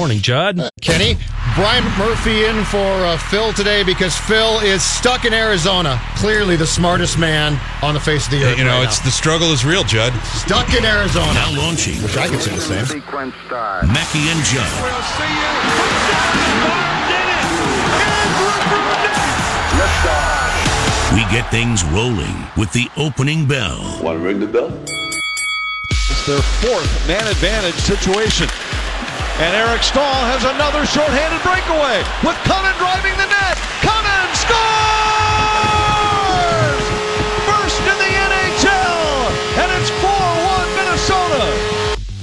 Morning, Judd. Uh, Kenny, Brian Murphy in for uh, Phil today because Phil is stuck in Arizona. Clearly the smartest man on the face of the earth. You know, right it's now. the struggle is real, Judd. stuck in Arizona. Now launching. Which I could say the same. Sequence start. Mackey and Judd. We get things rolling with the opening bell. Want to ring the bell? It's their fourth man advantage situation. And Eric Staal has another shorthanded breakaway with Kunin driving the net. Kunin scores! First in the NHL, and it's 4-1 Minnesota.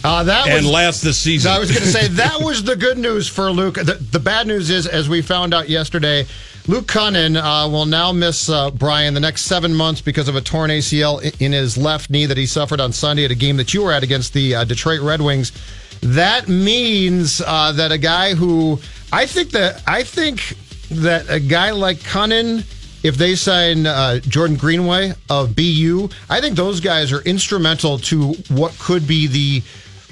Uh, that And was, last this season. I was going to say that was the good news for Luke. The, the bad news is, as we found out yesterday, Luke Kunin uh, will now miss uh, Brian the next seven months because of a torn ACL in his left knee that he suffered on Sunday at a game that you were at against the uh, Detroit Red Wings. That means uh, that a guy who I think that I think that a guy like Kunin if they sign uh, Jordan Greenway of BU, I think those guys are instrumental to what could be the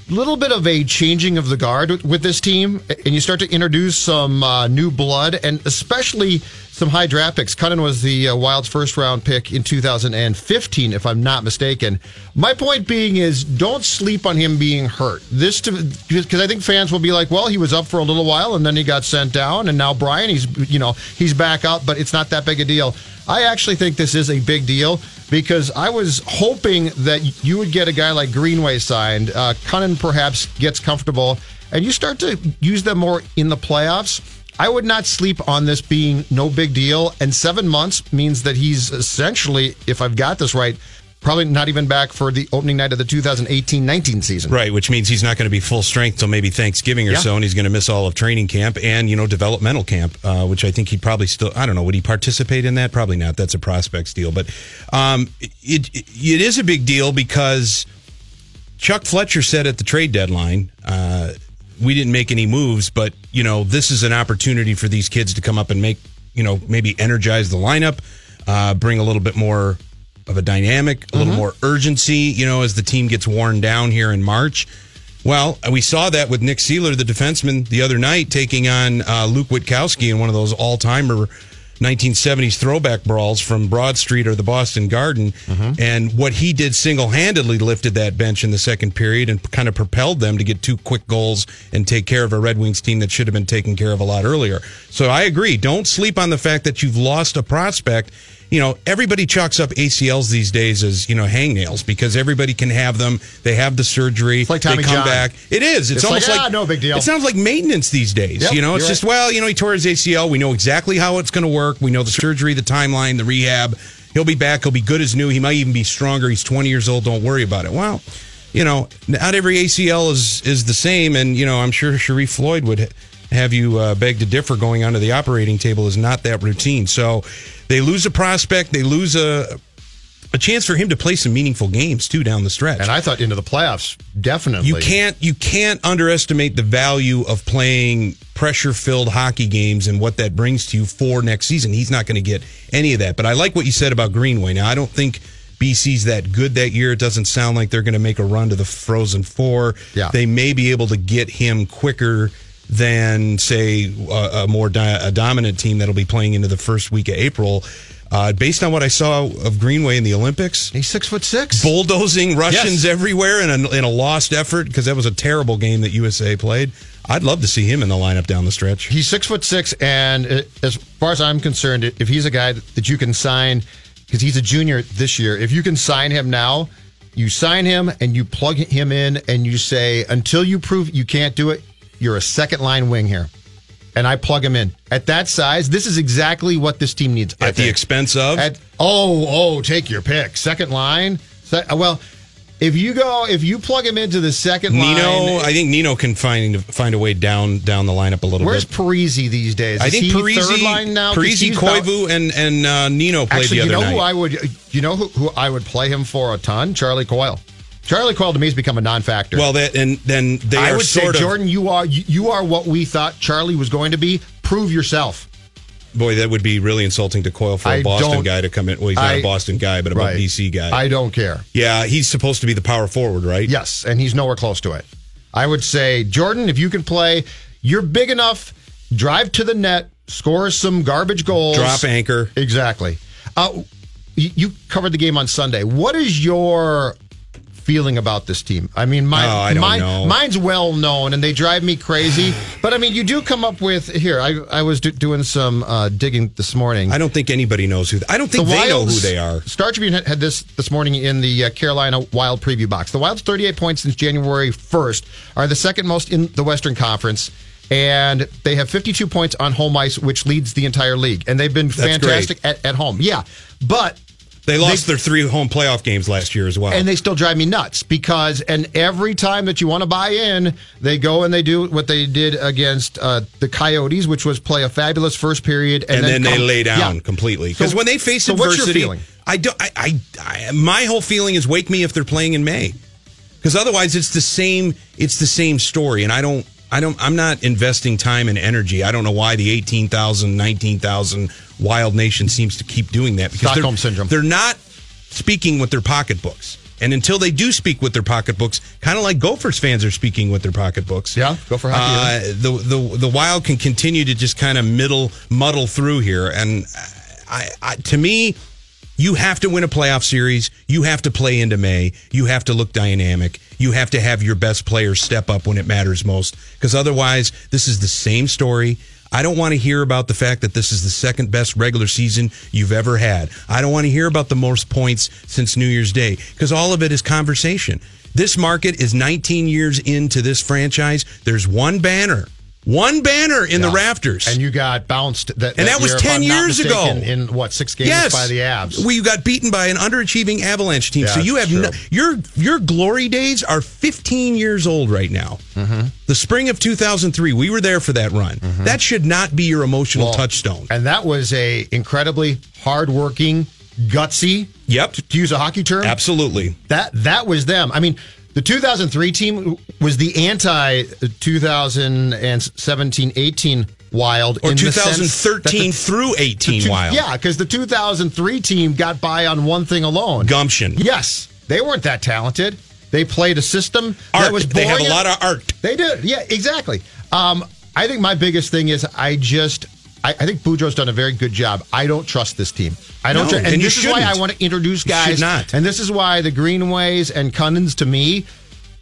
little bit of a changing of the guard with- with this team, and you start to introduce some uh, new blood and especially some high draft picks. Kunin was the uh, Wild's first round pick in 2015, if I'm not mistaken. My point being is don't sleep on him being hurt. This because I think fans will be like, well, he was up for a little while and then he got sent down, and now Brian, he's you know he's back up, but it's not that big a deal. I actually think this is a big deal because I was hoping that you would get a guy like Greenway signed. Uh, Kunin perhaps gets comfortable, and you start to use them more in the playoffs. I would not sleep on this being no big deal. And seven months means that he's essentially, if I've got this right, probably not even back for the opening night of the 2018 19 season. Right, which means he's not going to be full strength till maybe Thanksgiving or Yeah. so, and he's going to miss all of training camp and you know developmental camp, uh, which I think he'd probably still. I don't know. Would he participate in that? Probably not. That's a prospects deal, but um, it it is a big deal because Chuck Fletcher said at the trade deadline. Uh, we didn't make any moves, but you know this is an opportunity for these kids to come up and make you know maybe energize the lineup, uh, bring a little bit more of a dynamic, a little mm-hmm. more urgency, you know, as the team gets worn down here in March. Well, uh, we saw that with Nick Seeler, the defenseman, the other night, taking on uh, Luke Witkowski in one of those all timer 1970s throwback brawls from Broad Street or the Boston Garden. Mm-hmm. And what he did single handedly lifted that bench in the second period and kind of propelled them to get two quick goals and take care of a Red Wings team that should have been taken care of a lot earlier. So I agree. Don't sleep on the fact that you've lost a prospect you know, everybody chalks up ACLs these days as, you know, hangnails because everybody can have them. They have the surgery. It's like they come John. back. It is. It's, It's almost like, like, ah, no big deal. It sounds like maintenance these days. Yep, you know, it's just, right. well, you know, he tore his ACL. We know exactly how it's going to work. We know the surgery, the timeline, the rehab. He'll be back. He'll be good as new. He might even be stronger. He's 20 years old. Don't worry about it. Well, you know, not every ACL is is the same. And, you know, I'm sure Sharrif Floyd would have you uh, beg to differ going onto the operating table is not that routine. So they lose a prospect. They lose a a chance for him to play some meaningful games too down the stretch. And I thought into the playoffs, definitely. You can't you can't underestimate the value of playing pressure filled hockey games and what that brings to you for next season. He's not going to get any of that. But I like what you said about Greenway. Now I don't think BC's that good that year. It doesn't sound like they're going to make a run to the Frozen Four. Yeah. They may be able to get him quicker than say a, a more di- a dominant team that'll be playing into the first week of April. Uh, based on what I saw of Greenway in the Olympics, He's six foot six. bulldozing Russians Yes. everywhere in a, in a lost effort because that was a terrible game that USA played. I'd love to see him in the lineup down the stretch. He's six foot six, and uh, as far as I'm concerned, if he's a guy that you can sign, because he's a junior this year, if you can sign him now, you sign him and you plug him in, and you say until you prove you can't do it, you're a second line wing here, and I plug him in at that size. This is exactly what this team needs. At the expense of At, oh, oh, take your pick. Second line. Se- well, If you go, if you plug him into the second Nino, line, I think Nino can find find a way down down the lineup a little where's bit. Where's Parise these days? I think Parise, third line now. Parise, Koivu, and and uh, Nino played Actually, the you know night. who I would, you know who, who I would play him for a ton? Charlie Coyle. Charlie Coyle to me has become a non-factor. well, that and then they I are would say, of Jordan, you are you, you are what we thought Charlie was going to be. Prove yourself. boy. That would be really insulting to Coyle for a I Boston guy to come in. Well, he's not I- a Boston guy, but a Right. BC guy. I don't care. yeah, he's supposed to be the power forward, right? Yes, and he's nowhere close to it. I would say, Jordan, if you can play, you're big enough. Drive to the net, score some garbage goals, Drop anchor. Exactly. Uh, you covered the game on Sunday. What is your feeling about this team? I mean, my, Oh, I don't mine, know. mine's well known, and they drive me crazy. but I mean, you do come up with here. I I was do, doing some uh, digging this morning. I don't think anybody knows who. I don't think they know who they are. Star Tribune had- had this this morning in the uh, Carolina Wild preview box. The Wild's 38 points since January 1st are the second most in the Western Conference. And they have 52 points on home ice, which leads the entire league. And they've been That's fantastic at, at home. Yeah. But They lost their three home playoff games last year as well. and they still drive me nuts because and every time that you want to buy in they go and they do what they did against uh, the coyotes which was play a fabulous first period and, and, then, they come- lay down Yeah. completely because So- when they face so what's your adversity, feeling? I don't. I, I, I my whole feeling is wake me if they're playing in May, because otherwise it's the same. It's the same story, and I don't. I don't. I'm not investing time and energy. I don't know why the 18,000, 19,000 Wild Nation seems to keep doing that because Stockholm they're, syndrome. They're not speaking with their pocketbooks. And until they do speak with their pocketbooks, kind of like Gophers fans are speaking with their pocketbooks. Yeah, Gopher hockey, Uh, the the the Wild can continue to just kind of middle muddle through here, and I, I to me, you have to win a playoff series. You have to play into May. You have to look dynamic. You have to have your best players step up when it matters most, because otherwise, this is the same story. I don't want to hear about the fact that this is the second best regular season you've ever had. I don't want to hear about the most points since New Year's Day because all of it is conversation. This market is 19 years into this franchise. There's one banner, one banner in the rafters. and you got bounced that, And that was year, if 10 I'm years ago. in what six games yes, by the Avs Well, you got beaten by an underachieving Avalanche team. Yeah, so you have no, your your glory days are 15 years old right now. Mm-hmm. The spring of 2003, we were there for that run. That should not be your emotional Well, touchstone. and that was a incredibly hardworking gutsy Yep, to, to use a hockey term absolutely. that that was them i mean the 2003 team was the anti 2017-18 wild Or in the sense that 2013 the- through 18 two- wild. yeah because the 2003 team got by on one thing alone Gumption. yes they weren't that talented they played a system Art. that was they have a lot of art. They did. Yeah, exactly. Um, I think my biggest thing is I just I, I think Boudreau's done a very good job. I don't trust this team. I don't No, trust, and, and this is why. I want to introduce guys. not. And this is why the Greenways and Kunins to me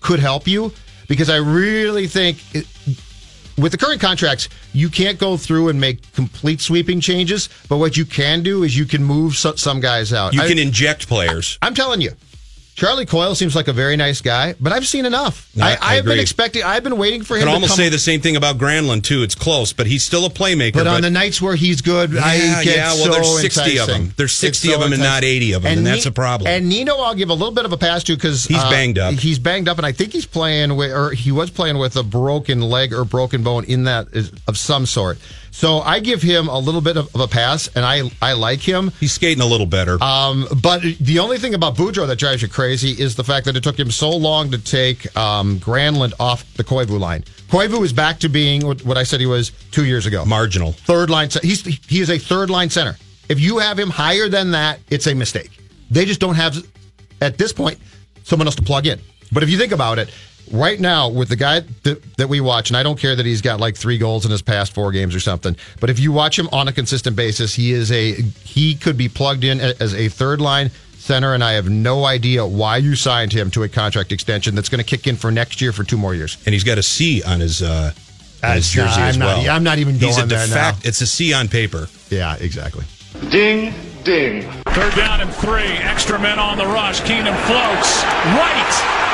could help you because I really think it, with the current contracts, you can't go through and make complete sweeping changes. But what you can do is you can move so, some guys out. You I- can inject players. I'm telling you, Charlie Coyle seems like a very nice guy, but I've seen enough. No, I, I I've been expecting. I've been waiting for him. Could to almost say the same thing about Granlund too. It's close, but he's still a playmaker. But on the nights where he's good, I get yeah, well, so there's 60 of them. There's It's 60 of them and not 80 of them, and that's a problem. And Nino, I'll give a little bit of a pass to because He's uh, banged up. He's banged up, and I think he's playing with, or he was playing with a broken leg or broken bone in that is, of some sort. So I give him a little bit of, of a pass, and I I like him. he's skating a little better. Um, but the only thing about Boudreau that drives you crazy is the fact that it took him so long to take um, Granlund off the Koivu line. Koivu is back to being what what I said he was two years ago. Marginal. Third line. He's he is a third line center. If you have him higher than that, it's a mistake. They just don't have at this point someone else to plug in. But if you think about it, right now with the guy that, that we watch, and I don't care that he's got like three goals in his past four games or something, but if you watch him on a consistent basis, he is a he could be plugged in as a third line center, and I have no idea why you signed him to a contract extension that's going to kick in for next year for two more years. and he's got a C on his uh, on his That's not- jersey as I'm not- well. I'm not even He's a going de there now. fact- It's a C on paper. Yeah, exactly. Ding, ding. Third down and three. Extra men on the rush. Keenum floats. Right.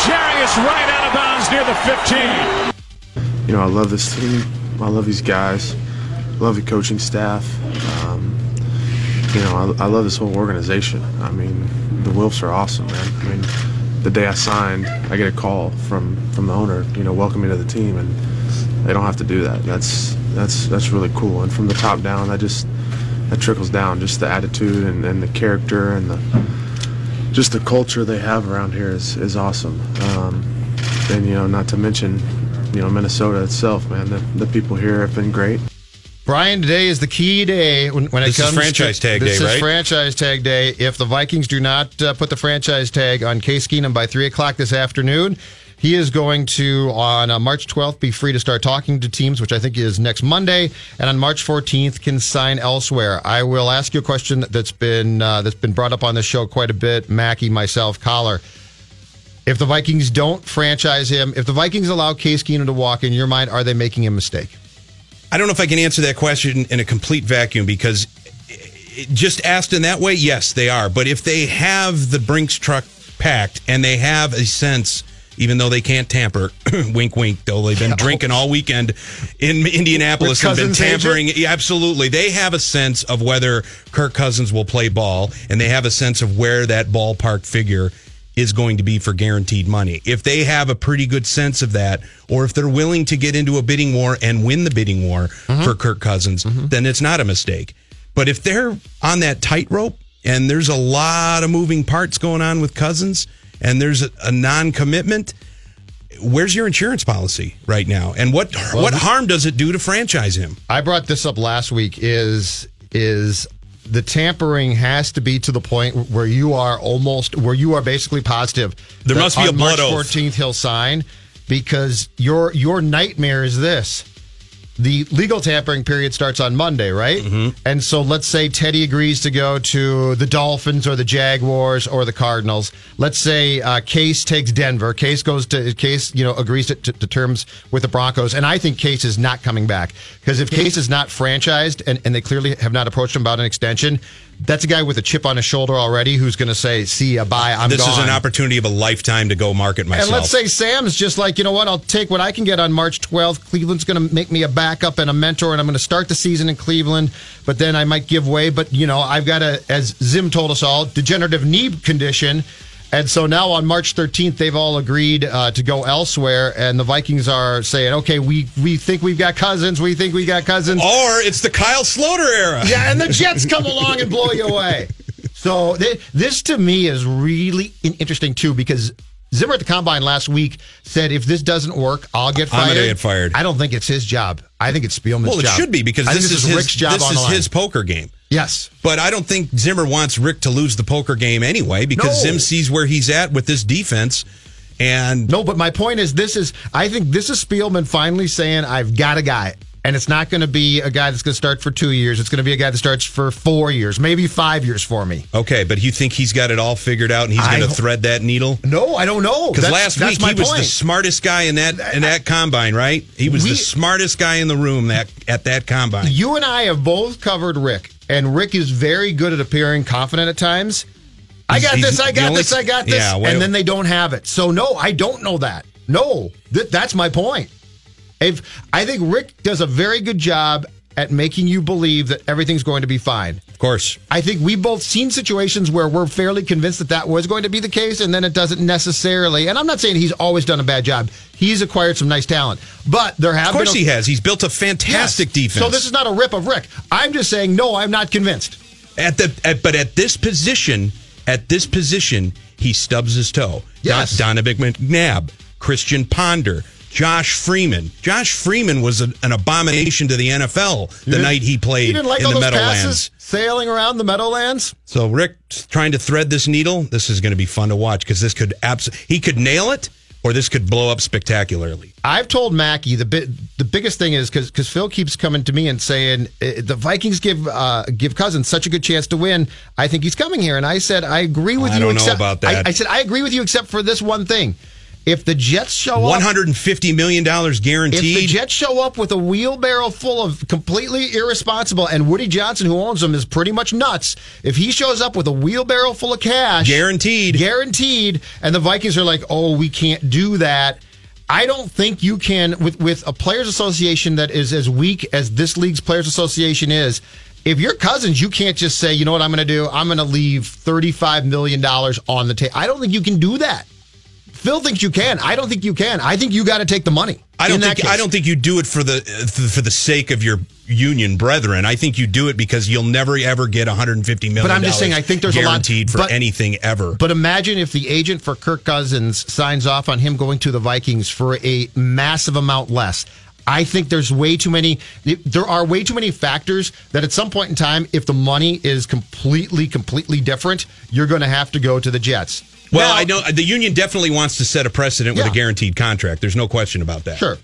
Jarius Wright out of bounds near the 15. You know, I love this team. I love these guys. I love the coaching staff. Um, you know, I, I love this whole organization. I mean, the Wilfs are awesome, man. I mean, the day I signed, I get a call from from the owner, you know, welcome me to the team, and they don't have to do that. That's that's that's really cool. And from the top down, that just that trickles down. Just the attitude and, and the character and the just the culture they have around here is is awesome. Um, and you know, not to mention, you know, Minnesota itself, man. The the people here have been great. Brian, today is the key day when, when This it is comes franchise to, tag this day, is right? franchise tag day. If the Vikings do not uh, put the franchise tag on Case Keenum by three o'clock this afternoon, he is going to on uh, March 12th be free to start talking to teams, which I think is next Monday, and on March 14th can sign elsewhere. I will ask you a question that's been uh, that's been brought up on the show quite a bit. Mackey, myself, Coller. If the Vikings don't franchise him, if the Vikings allow Case Keenum to walk, in your mind, are they making a mistake? I don't know if I can answer that question in a complete vacuum because just asked in that way, yes, they are. But if they have the Brinks truck packed and they have a sense, even though they can't tamper, wink, wink, though they've been drinking all weekend in Indianapolis and been agent? tampering. Absolutely. They have a sense of whether Kirk Cousins will play ball and they have a sense of where that ballpark figure is going to be for guaranteed money. If they have a pretty good sense of that, or if they're willing to get into a bidding war and win the bidding war mm-hmm. for Kirk Cousins, mm-hmm. then it's not a mistake. But if they're on that tightrope and there's a lot of moving parts going on with Cousins and there's a, a non commitment, where's your insurance policy right now? And what what harm does it do to franchise him? I brought this up last week is is the tampering has to be to the point where you are almost where you are basically positive There must be a March blood oath. 14th he'll sign because your your nightmare is this the legal tampering period starts on Monday, right? Mm-hmm. And so let's say Teddy agrees to go to the Dolphins or the Jaguars or the Cardinals. Let's say uh, Case takes Denver. Case goes to Case, you know, agrees to, to, to terms with the Broncos. And I think Case is not coming back because if Case is not franchised and, and they clearly have not approached him about an extension, that's a guy with a chip on his shoulder already who's going to say, "See ya, bye, I'm this gone." is an opportunity of a lifetime to go market myself. And let's say Sam's just like, you know what, I'll take what I can get on March 12th. Cleveland's going to make me a backup and a mentor, and I'm going to start the season in Cleveland, but then I might give way. But, you know, I've got a, as Zim told us all, degenerative knee condition. And so now on March 13th, they've all agreed uh, to go elsewhere, and the Vikings are saying, okay, we, we think we've got cousins. We think we've got cousins. or it's the Kyle Sloter era. Yeah, and the Jets come along and blow you away. So th- this to me is really interesting too because Zimmer at the combine last week said if this doesn't work, I'll get fired." I'm gonna get fired. I don't think it's his job. I think it's Spielman's job. Well, it job. should be because I this, think is, this his, Rick's job this on is the line. his poker game. Yes. But I don't think Zimmer wants Rick to lose the poker game anyway because No. Zim sees where he's at with this defense. And No, but my point is this is I think this is Spielman finally saying I've got a guy. And it's not going to be a guy that's going to start for two years. It's going to be a guy that starts for four years, maybe five years for me. okay, but you think he's got it all figured out and he's I going to thread that needle? No, I don't know. Because last week he was the smartest guy in that in that combine, right? He was We- the smartest guy in the room that at that combine. You and I have both covered Rick, and Rick is very good at appearing confident at times. I got he's this, I got only- this, I got this. Yeah, wait- and then they don't have it. So, no, I don't know that. No, th- that's my point. If I think Rick does a very good job at making you believe that everything's going to be fine. Of course. I think we've both seen situations where we're fairly convinced that that was going to be the case, and then it doesn't necessarily. And I'm not saying he's always done a bad job. He's acquired some nice talent, but there have Of course a- he has. He's built a fantastic Yes. defense. So this is not a rip of Rick. I'm just saying, no, I'm not convinced. At the at, but at this position, at this position, he stubs his toe. Yes. Don, Donovan McNabb, Christian Ponder, Josh Freeman. Josh Freeman was a, an abomination to the NFL the night he played didn't like in the Meadowlands. sailing around the Meadowlands? So Rick trying to thread this needle. This is going to be fun to watch because this could abs- he could nail it or this could blow up spectacularly. I've told Mackey the bit, the biggest thing is because because Phil keeps coming to me and saying eh, the Vikings give uh, give Cousins such a good chance to win. I think he's coming here, and I said I agree with I you. don't know about that. I, I said I agree with you except for this one thing. If the Jets show One up, hundred and fifty million dollars guaranteed. if the. Jets show up with a wheelbarrow full of completely irresponsible, and Woody Johnson, who owns them, is pretty much nuts. If he shows up with a wheelbarrow full of cash, Guaranteed. guaranteed, and the Vikings are like, "Oh, we can't do that." I don't think you can with with a players association that is as weak as this league's players association is. If you're cousins, you can't just say, "You know what I'm going to do? I'm going to leave 35 million dollars on the table." I don't think you can do that. Phil thinks you can. I don't think you can. I think you got to take the money. I don't think I don't think you do it for the for the sake of your union brethren. I think you do it because you'll never ever get 150 million. But I'm just saying, I think there's a lot- guaranteed for but- anything ever. But imagine if the agent for Kirk Cousins signs off on him going to the Vikings for a massive amount less. I think there's way too many. There are way too many factors that at some point in time, if the money is completely, completely different, you're going to have to go to the Jets. well, Now- I know the union definitely wants to set a precedent with Yeah. a guaranteed contract. There's no question about that. Sure.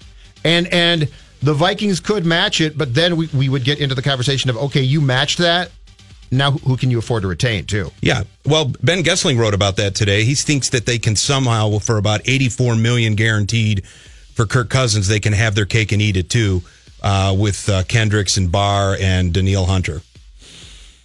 And and the Vikings could match it, but then we, we would get into the conversation of okay, you matched that. Now who can you afford to retain too? Yeah. Well, Ben Goessling wrote about that today. He thinks that they can somehow, for about 84 million guaranteed for Kirk Cousins, they can have their cake and eat it too, uh, with uh, Kendricks and Barr and Danielle Hunter.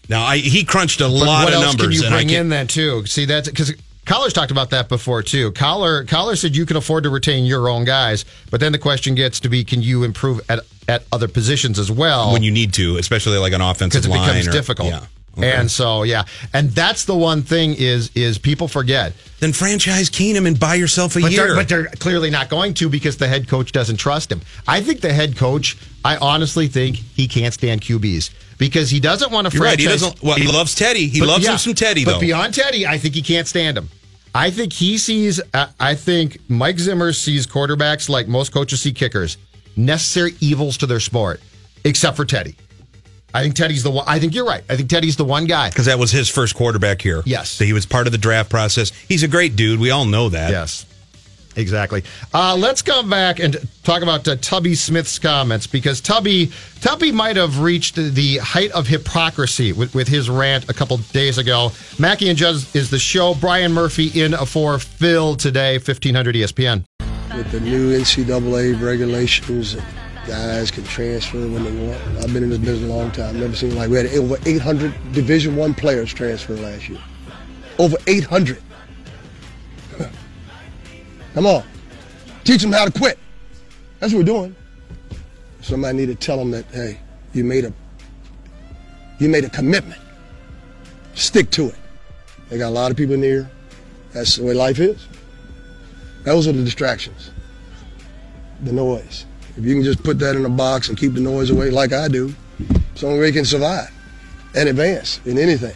Now, I, he crunched a But lot what of else numbers. can you bring in then too? See that's because Coller's talked about that before too. Coller Coller said you can afford to retain your own guys, but then the question gets to be can you improve at at other positions as well? when you need to, especially like an offensive line. because it becomes or- difficult. Yeah. Okay. And so yeah, and that's the one thing is is people forget. then franchise Keenum and buy yourself a But year. they're, but they're clearly not going to because the head coach doesn't trust him. I think the head coach, I honestly think he can't stand QBs because he doesn't want to You're right. franchise. He doesn't. Well, he loves Teddy. He But loves yeah, him some Teddy, But though. beyond Teddy, I think he can't stand him. I think he sees. Uh, I think Mike Zimmer sees quarterbacks like most coaches see kickers, necessary evils to their sport, except for Teddy. I think Teddy's the one. I think you're right. I think Teddy's the one guy. because that was his first quarterback here. Yes. So he was part of the draft process. He's a great dude. We all know that. Yes, exactly. Uh, let's come back and talk about uh, Tubby Smith's comments because Tubby Tubby might have reached the height of hypocrisy with, with his rant a couple days ago. Mackey and Judge is the show. Brian Murphy in for Phil today, fifteen hundred ESPN. with the new NCAA regulations. Guys can transfer when they want. I've been in this business a long time. Never seen like we had over 800 Division One players transfer last year. Over 800. Come on, teach them how to quit. That's what we're doing. Somebody need to tell them that hey, you made a you made a commitment. Stick to it. They got a lot of people in. That's the way life is. Those are the distractions. The noise. If you can just put that in a box and keep the noise away like I do, it's the only way you can survive and advance in anything.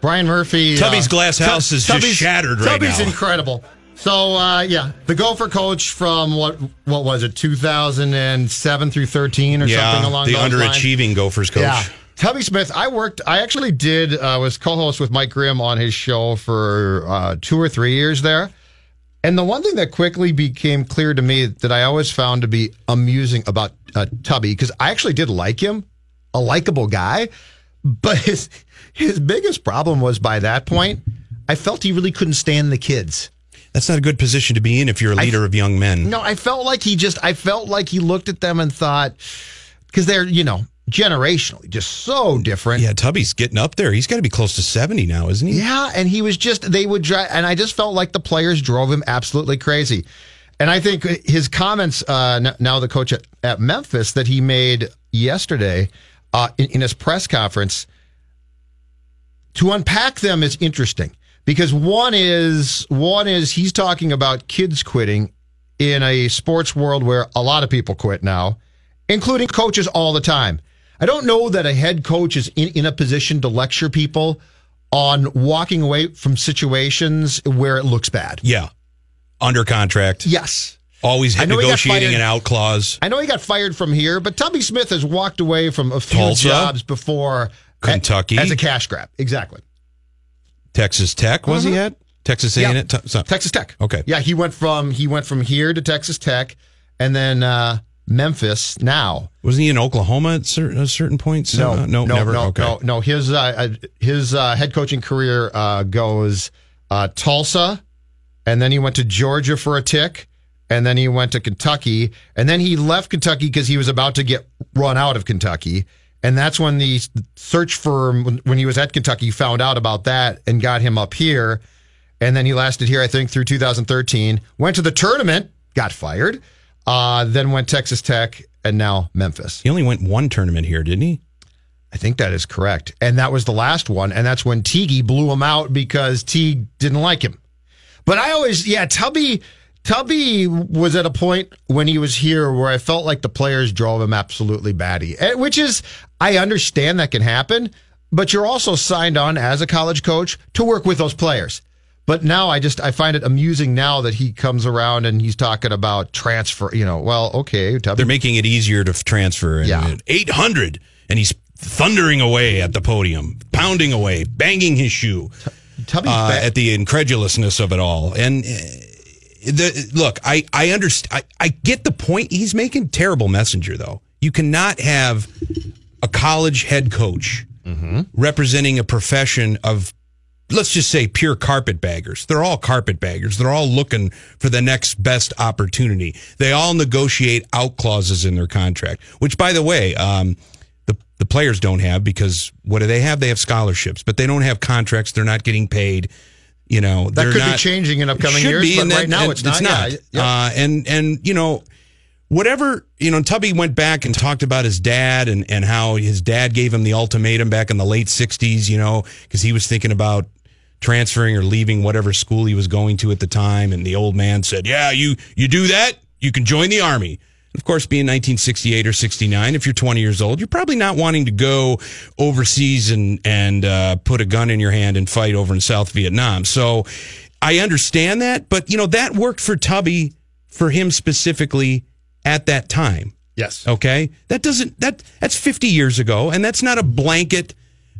Brian Murphy. Tubby's glass house is just shattered right Tubby's now. Tubby's incredible. So uh, yeah, the Gopher coach from what what was it, 2007 through 13 or Yeah. something along the those lines? underachieving Gophers coach. Yeah. Tubby Smith, I worked, I actually did, uh, was co host with Mike Grimm on his show for uh, two or three years there. And the one thing that quickly became clear to me that I always found to be amusing about uh, Tubby, because I actually did like him, a likable guy, but his, his biggest problem was by that point, I felt he really couldn't stand the kids. That's not a good position to be in if you're a leader of young men. No, I felt like he just, I felt like he looked at them and thought, because they're, you know, generationally just so different. Yeah, Tubby's getting up there. He's got to be close to 70 now, isn't he? Yeah, and he was just they would drive, and I just felt like the players drove him absolutely crazy. And I think his comments uh, now the coach at, at Memphis that he made yesterday uh, in, in his press conference to unpack them is interesting because one is one is he's talking about kids quitting in a sports world where a lot of people quit now, including coaches all the time. I don't know that a head coach is in, in a position to lecture people on walking away from situations where it looks bad. Yeah. Under contract. Yes. Always I know he got negotiating an out clause. I know he got fired from here, but Tubby Smith has walked away from a few Tulsa. jobs before Kentucky. as a cash grab. Exactly. Texas Tech, was he at? Texas. A&M? Texas Tech. Okay. Yeah, he went from he went from here to Texas Tech, and then uh, Memphis. Now, Wasn't he in Oklahoma at cer- a certain point? no, Uh, no, no, never. no, okay. no, no. His uh, uh, his uh, head coaching career uh, goes uh, Tulsa, and then he went to Georgia for a tick, and then he went to Kentucky, and then he left Kentucky because he was about to get run out of Kentucky. And that's when the search firm, when he was at Kentucky, found out about that and got him up here. And then he lasted here, I think, through 2013. Went to the tournament, got fired. Uh, then went Texas Tech, and now Memphis. He only went one tournament here, didn't he? I think that is correct. And that was the last one. And that's when Teague blew him out because Teague didn't like him. But I always, yeah, Tubby, Tubby was at a point when he was here where I felt like the players drove him absolutely batty, Eh, which is, I understand that can happen, but you're also signed on as a college coach to work with those players. But now I just I find it amusing now that he comes around and he's talking about transfer. You know, well, okay, Tubby. They're making it easier to transfer. And Yeah. 800, and he's thundering away at the podium, pounding away, banging his shoe uh, ba- at the incredulousness of it all. And uh, the look, I I understand. I, I get the point he's making. Terrible messenger, though. You cannot have a college head coach representing a profession of let's just say pure carpetbaggers. They're all carpetbaggers. They're all looking for the next best opportunity. They all negotiate out clauses in their contract, which by the way, um, the, the players don't have because what do they have? They have scholarships, but they don't have contracts. They're not getting paid. You know, That could be changing in upcoming years, be, but right now it's not. Yeah, yeah. Uh, and and you know, whatever you know, Tubby went back and talked about his dad and and how his dad gave him the ultimatum back in the late '60s. You know, because he was thinking about transferring or leaving whatever school he was going to at the time, and the old man said, "Yeah, you you do that, you can join the army." Of course, being 1968 or 69, if you're 20 years old, you're probably not wanting to go overseas and and uh, put a gun in your hand and fight over in South Vietnam. So I understand that, but you know that worked for Tubby, for him specifically at that time. yes. Okay, that doesn't that that's 50 years ago, and that's not a blanket.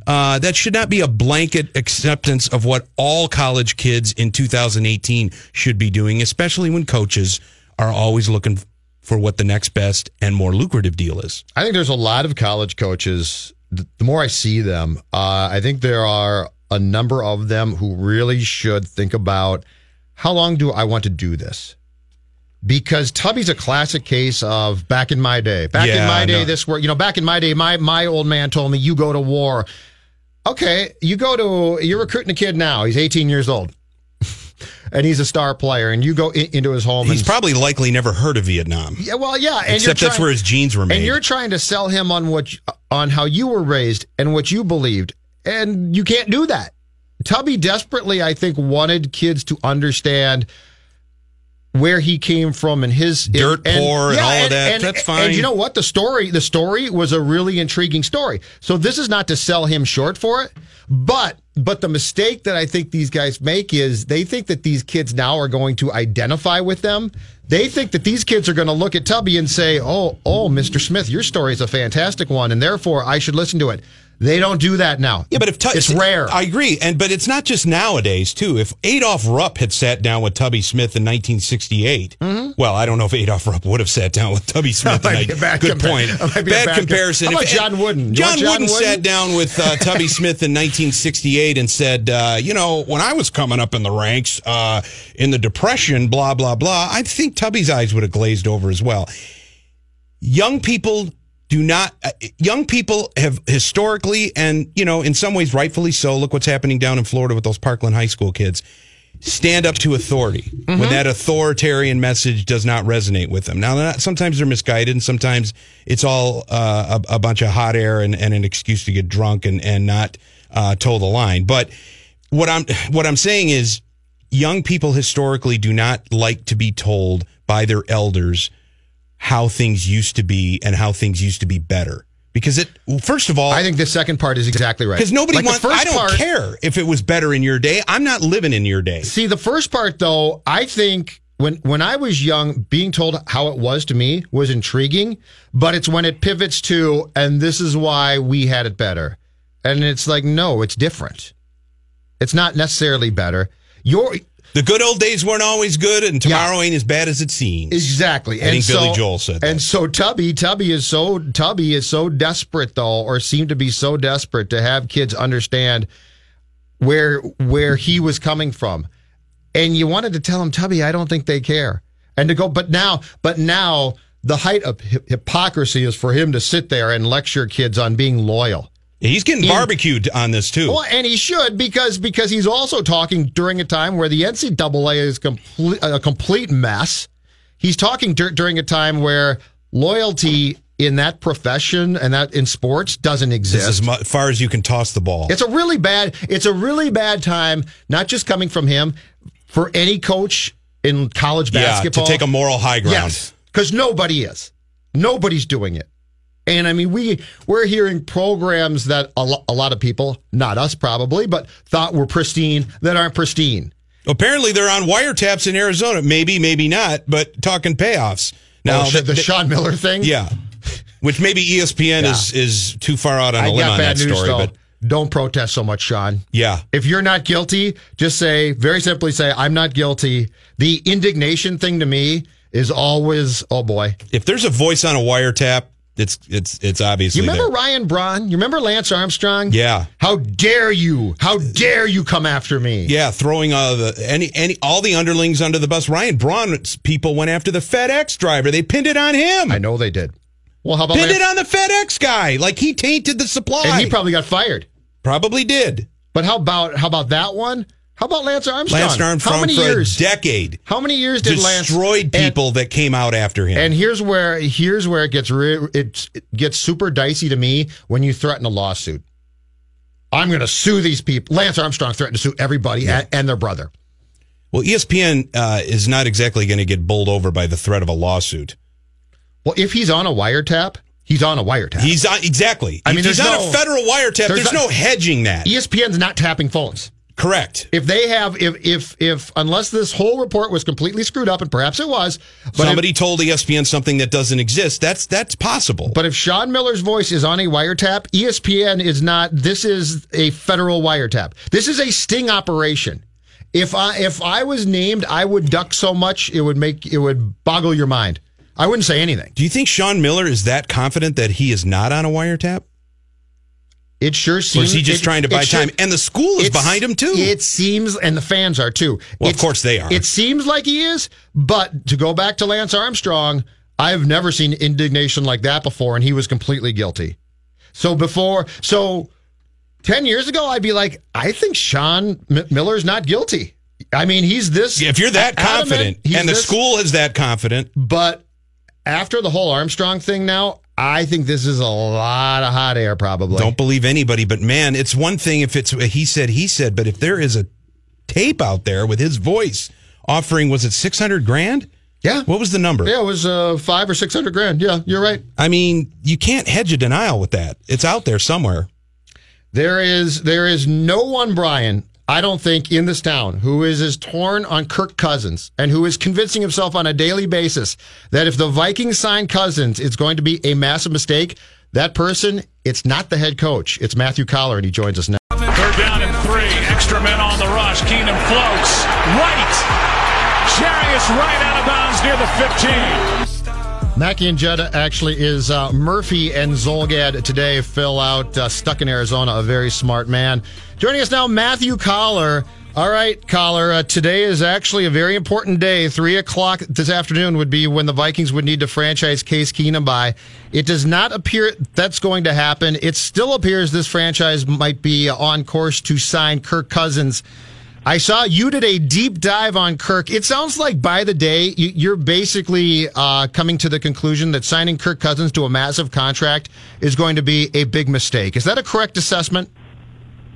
Uh, that should not be a blanket acceptance of what all college kids in 2018 should be doing, especially when coaches are always looking for what the next best and more lucrative deal is. I think there's a lot of college coaches. The more I see them, uh, I think there are a number of them who really should think about how long do I want to do this? Because Tubby's a classic case of back in my day. Back in my day, no. this work. You know, back in my day, my my old man told me, "You go to war." Okay, you go to you're recruiting a kid now. He's 18 years old, and he's a star player. And you go in, into his home. He's probably likely never heard of Vietnam, yeah, well, yeah, and except you're that's trying- where his genes were made. and you're trying to sell him on what on how you were raised and what you believed, and you can't do that. Tubby desperately, I think, wanted kids to understand where he came from and his Dirt poor and all of that. That's fine. And you know what? The story, the story was a really intriguing story. So this is not to sell him short for it, but but the mistake that I think these guys make is they think that these kids now are going to identify with them. They think that these kids are going to look at Tubby and say, "Oh, oh, Mr. Smith, your story is a fantastic one, and therefore I should listen to it." They don't do that now. Yeah, but if Tu- it's rare, I agree, and but it's not just nowadays too. If Adolph Rupp had sat down with Tubby Smith in 1968, well, I don't know if Adolph Rupp would have sat down with Tubby Smith. Mm-hmm. That might be a bad Good point. that might be a bad, bad com- comparison. How about If- John Wooden? John, John Wooden, Wooden? sat down with uh, Tubby Smith in 1968 and said, uh, you know, when I was coming up in the ranks uh, in the Depression, blah blah blah. I think Tubby's eyes would have glazed over as well young people do not uh, young people have historically and you know in some ways rightfully so look what's happening down in Florida with those Parkland high school kids stand up to authority when that authoritarian message does not resonate with them. Now they're not, sometimes they're misguided and sometimes it's all uh, a, a bunch of hot air and, and an excuse to get drunk and, and not uh, toe the line. But what I'm what I'm saying is young people historically do not like to be told by their elders how things used to be and how things used to be better. Because it, first of all, I think the second part is exactly right. because nobody Like wants. I don't part- care if it was better in your day. I'm not living in your day. See, the first part though, I think when when I was young, being told how it was to me was intriguing, but it's when it pivots to and this is why we had it better. And it's like, no, it's different. It's not necessarily better. Your The good old days weren't always good, and tomorrow ain't as bad as it seems. Exactly. I think Billy Joel said that. And so Tubby, Tubby is so Tubby is so desperate though, or seemed to be so desperate to have kids understand where where he was coming from. And you wanted to tell him, Tubby, I don't think they care. And to go, but now, but now the height of hypocrisy is for him to sit there and lecture kids on being loyal. He's getting In- barbecued on this too. Well, and he should because because he's also talking during a time where the NCAA is complete, a complete mess. He's talking dur- during a time where loyalty in that profession and that in sports doesn't exist. as mu- far as you can toss the ball. It's a really bad. It's a really bad time. Not just coming from him, for any coach in college Yeah, basketball to take a moral high ground. Yes, because nobody is. Nobody's doing it. And I mean, we we're hearing programs that a, lo- a lot of people, not us probably, but thought were pristine that aren't pristine. Apparently, they're on wiretaps in Arizona. Maybe, maybe not, but talking payoffs. Oh, now, Oh, shit, the th- Sean Miller thing. yeah, which maybe ESPN is is too far out on I a limb got on bad that story. though. But Don't protest so much, Sean. yeah, If you're not guilty, just say very simply say I'm not guilty. The indignation thing to me is always oh boy. if there's a voice on a wiretap, it's it's it's obviously You remember there. Ryan Braun? You remember Lance Armstrong? Yeah. How dare you? How dare you come after me? Yeah, throwing uh, the any any all the underlings under the bus. Ryan Braun's people went after the FedEx driver. They pinned it on him. I know they did. Well, how about pinned Lance? it on the FedEx guy. Like he tainted the supply. and he probably got fired. probably did. But how about how about that one? How about Lance Armstrong? Lance Armstrong how many for years? a decade how many years did Lance destroyed people that came out after him. And here's where here's where it gets re- it, it gets super dicey to me when you threaten a lawsuit. I'm going to sue these people. Lance Armstrong threatened to sue everybody and, and their brother. well, ESPN uh, is not exactly going to get bowled over by the threat of a lawsuit. Well, if he's on a wiretap, he's on a wiretap. He's on exactly. I mean, he's on no- a federal wiretap. there's There's, not- no hedging that. ESPN's not tapping phones. Correct. If they have, if if if unless this whole report was completely screwed up, and perhaps it was, but if- Somebody told E ESPN something that doesn't exist. That's that's possible. But if Sean Miller's voice is on a wiretap, ESPN is not. This is a federal wiretap. This is a sting operation. If I if I was named, I would duck so much it would make it would boggle your mind. I wouldn't say anything. Do you think Sean Miller is that confident that he is not on a wiretap? It sure seems. Or is he just it- trying to buy sure- time? And the school is behind him too. It seems, and the fans are too. Well, of course they are. It seems like he is, but to go back to Lance Armstrong, I've never seen indignation like that before, and he was completely guilty. So before, so ten years ago, I'd be like, I think Sean M- Miller's not guilty. I mean, he's this. if you're that adamant, confident, and the this- school is that confident, but after the whole Armstrong thing, now I think this is a lot of hot air. Probably don't believe anybody. But man, it's one thing if it's he said he said, but if there is a tape out there with his voice offering, was it six hundred grand? Yeah. What was the number? Yeah, it was uh, five or six hundred grand. Yeah, you're right. I mean, you can't hedge a denial with that. It's out there somewhere. There is there is no one, Brian, I don't think, in this town who is as torn on Kirk Cousins and who is convincing himself on a daily basis that if the Vikings sign Cousins, it's going to be a massive mistake. That person, it's not the head coach. It's Matthew Coller, and he joins us now. Third down and three. Extra men on the rush. Keenum floats. Right. Jarius Wright out of bounds near the 15. Mackey and Jetta actually is uh, Murphy and Zulgad today. Phil out, uh, stuck in Arizona, a very smart man. Joining us now, Matthew Coller. All right, Coller, uh, today is actually a very important day. Three o'clock this afternoon would be when the Vikings would need to franchise Case Keenum by. It does not appear that's going to happen. It still appears this franchise might be on course to sign Kirk Cousins. I saw you did a deep dive on Kirk. It sounds like by the day you- you're basically uh, coming to the conclusion that signing Kirk Cousins to a massive contract is going to be a big mistake. Is that a correct assessment?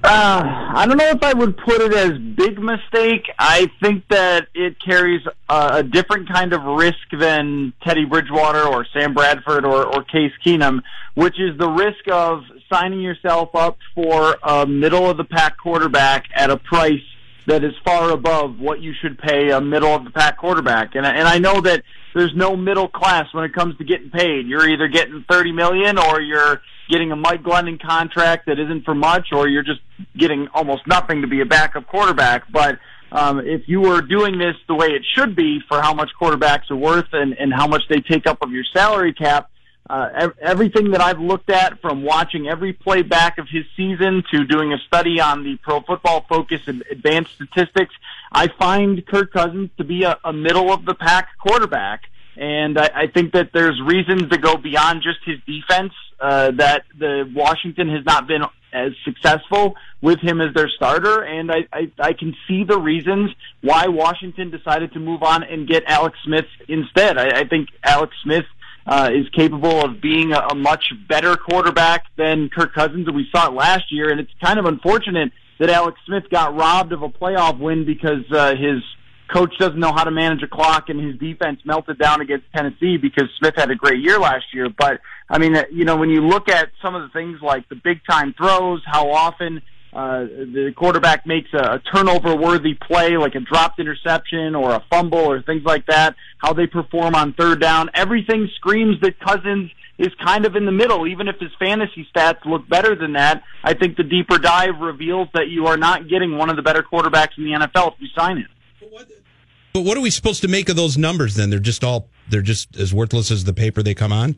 Uh, I don't know if I would put it as big mistake. I think that it carries a, a different kind of risk than Teddy Bridgewater or Sam Bradford or, or Case Keenum, which is the risk of signing yourself up for a middle of the pack quarterback at a price that is far above what you should pay a middle of the pack quarterback. And, and I know that there's no middle class when it comes to getting paid. You're either getting 30 million or you're getting a Mike Glennon contract that isn't for much or you're just getting almost nothing to be a backup quarterback. But um, if you were doing this the way it should be for how much quarterbacks are worth and, and how much they take up of your salary cap, uh, everything that I've looked at from watching every play back of his season to doing a study on the Pro Football Focus and advanced statistics, I find Kirk Cousins to be a, a middle of the pack quarterback. And I, I think that there's reasons to go beyond just his defense, uh, that the Washington has not been as successful with him as their starter. And I, I, I can see the reasons why Washington decided to move on and get Alex Smith instead. I, I think Alex Smith uh, is capable of being a, a much better quarterback than Kirk Cousins, and we saw it last year. And it's kind of unfortunate that Alex Smith got robbed of a playoff win because uh, his coach doesn't know how to manage a clock and his defense melted down against Tennessee because Smith had a great year last year. But I mean, you know, when you look at some of the things like the big time throws, how often uh, the quarterback makes a, a turnover worthy play like a dropped interception or a fumble or things like that, how they perform on third down, everything screams that Cousins is kind of in the middle. Even if his fantasy stats look better than that, I think the deeper dive reveals that you are not getting one of the better quarterbacks in the NFL if you sign him. But what are we supposed to make of those numbers then? They're just all they're just as worthless as the paper they come on.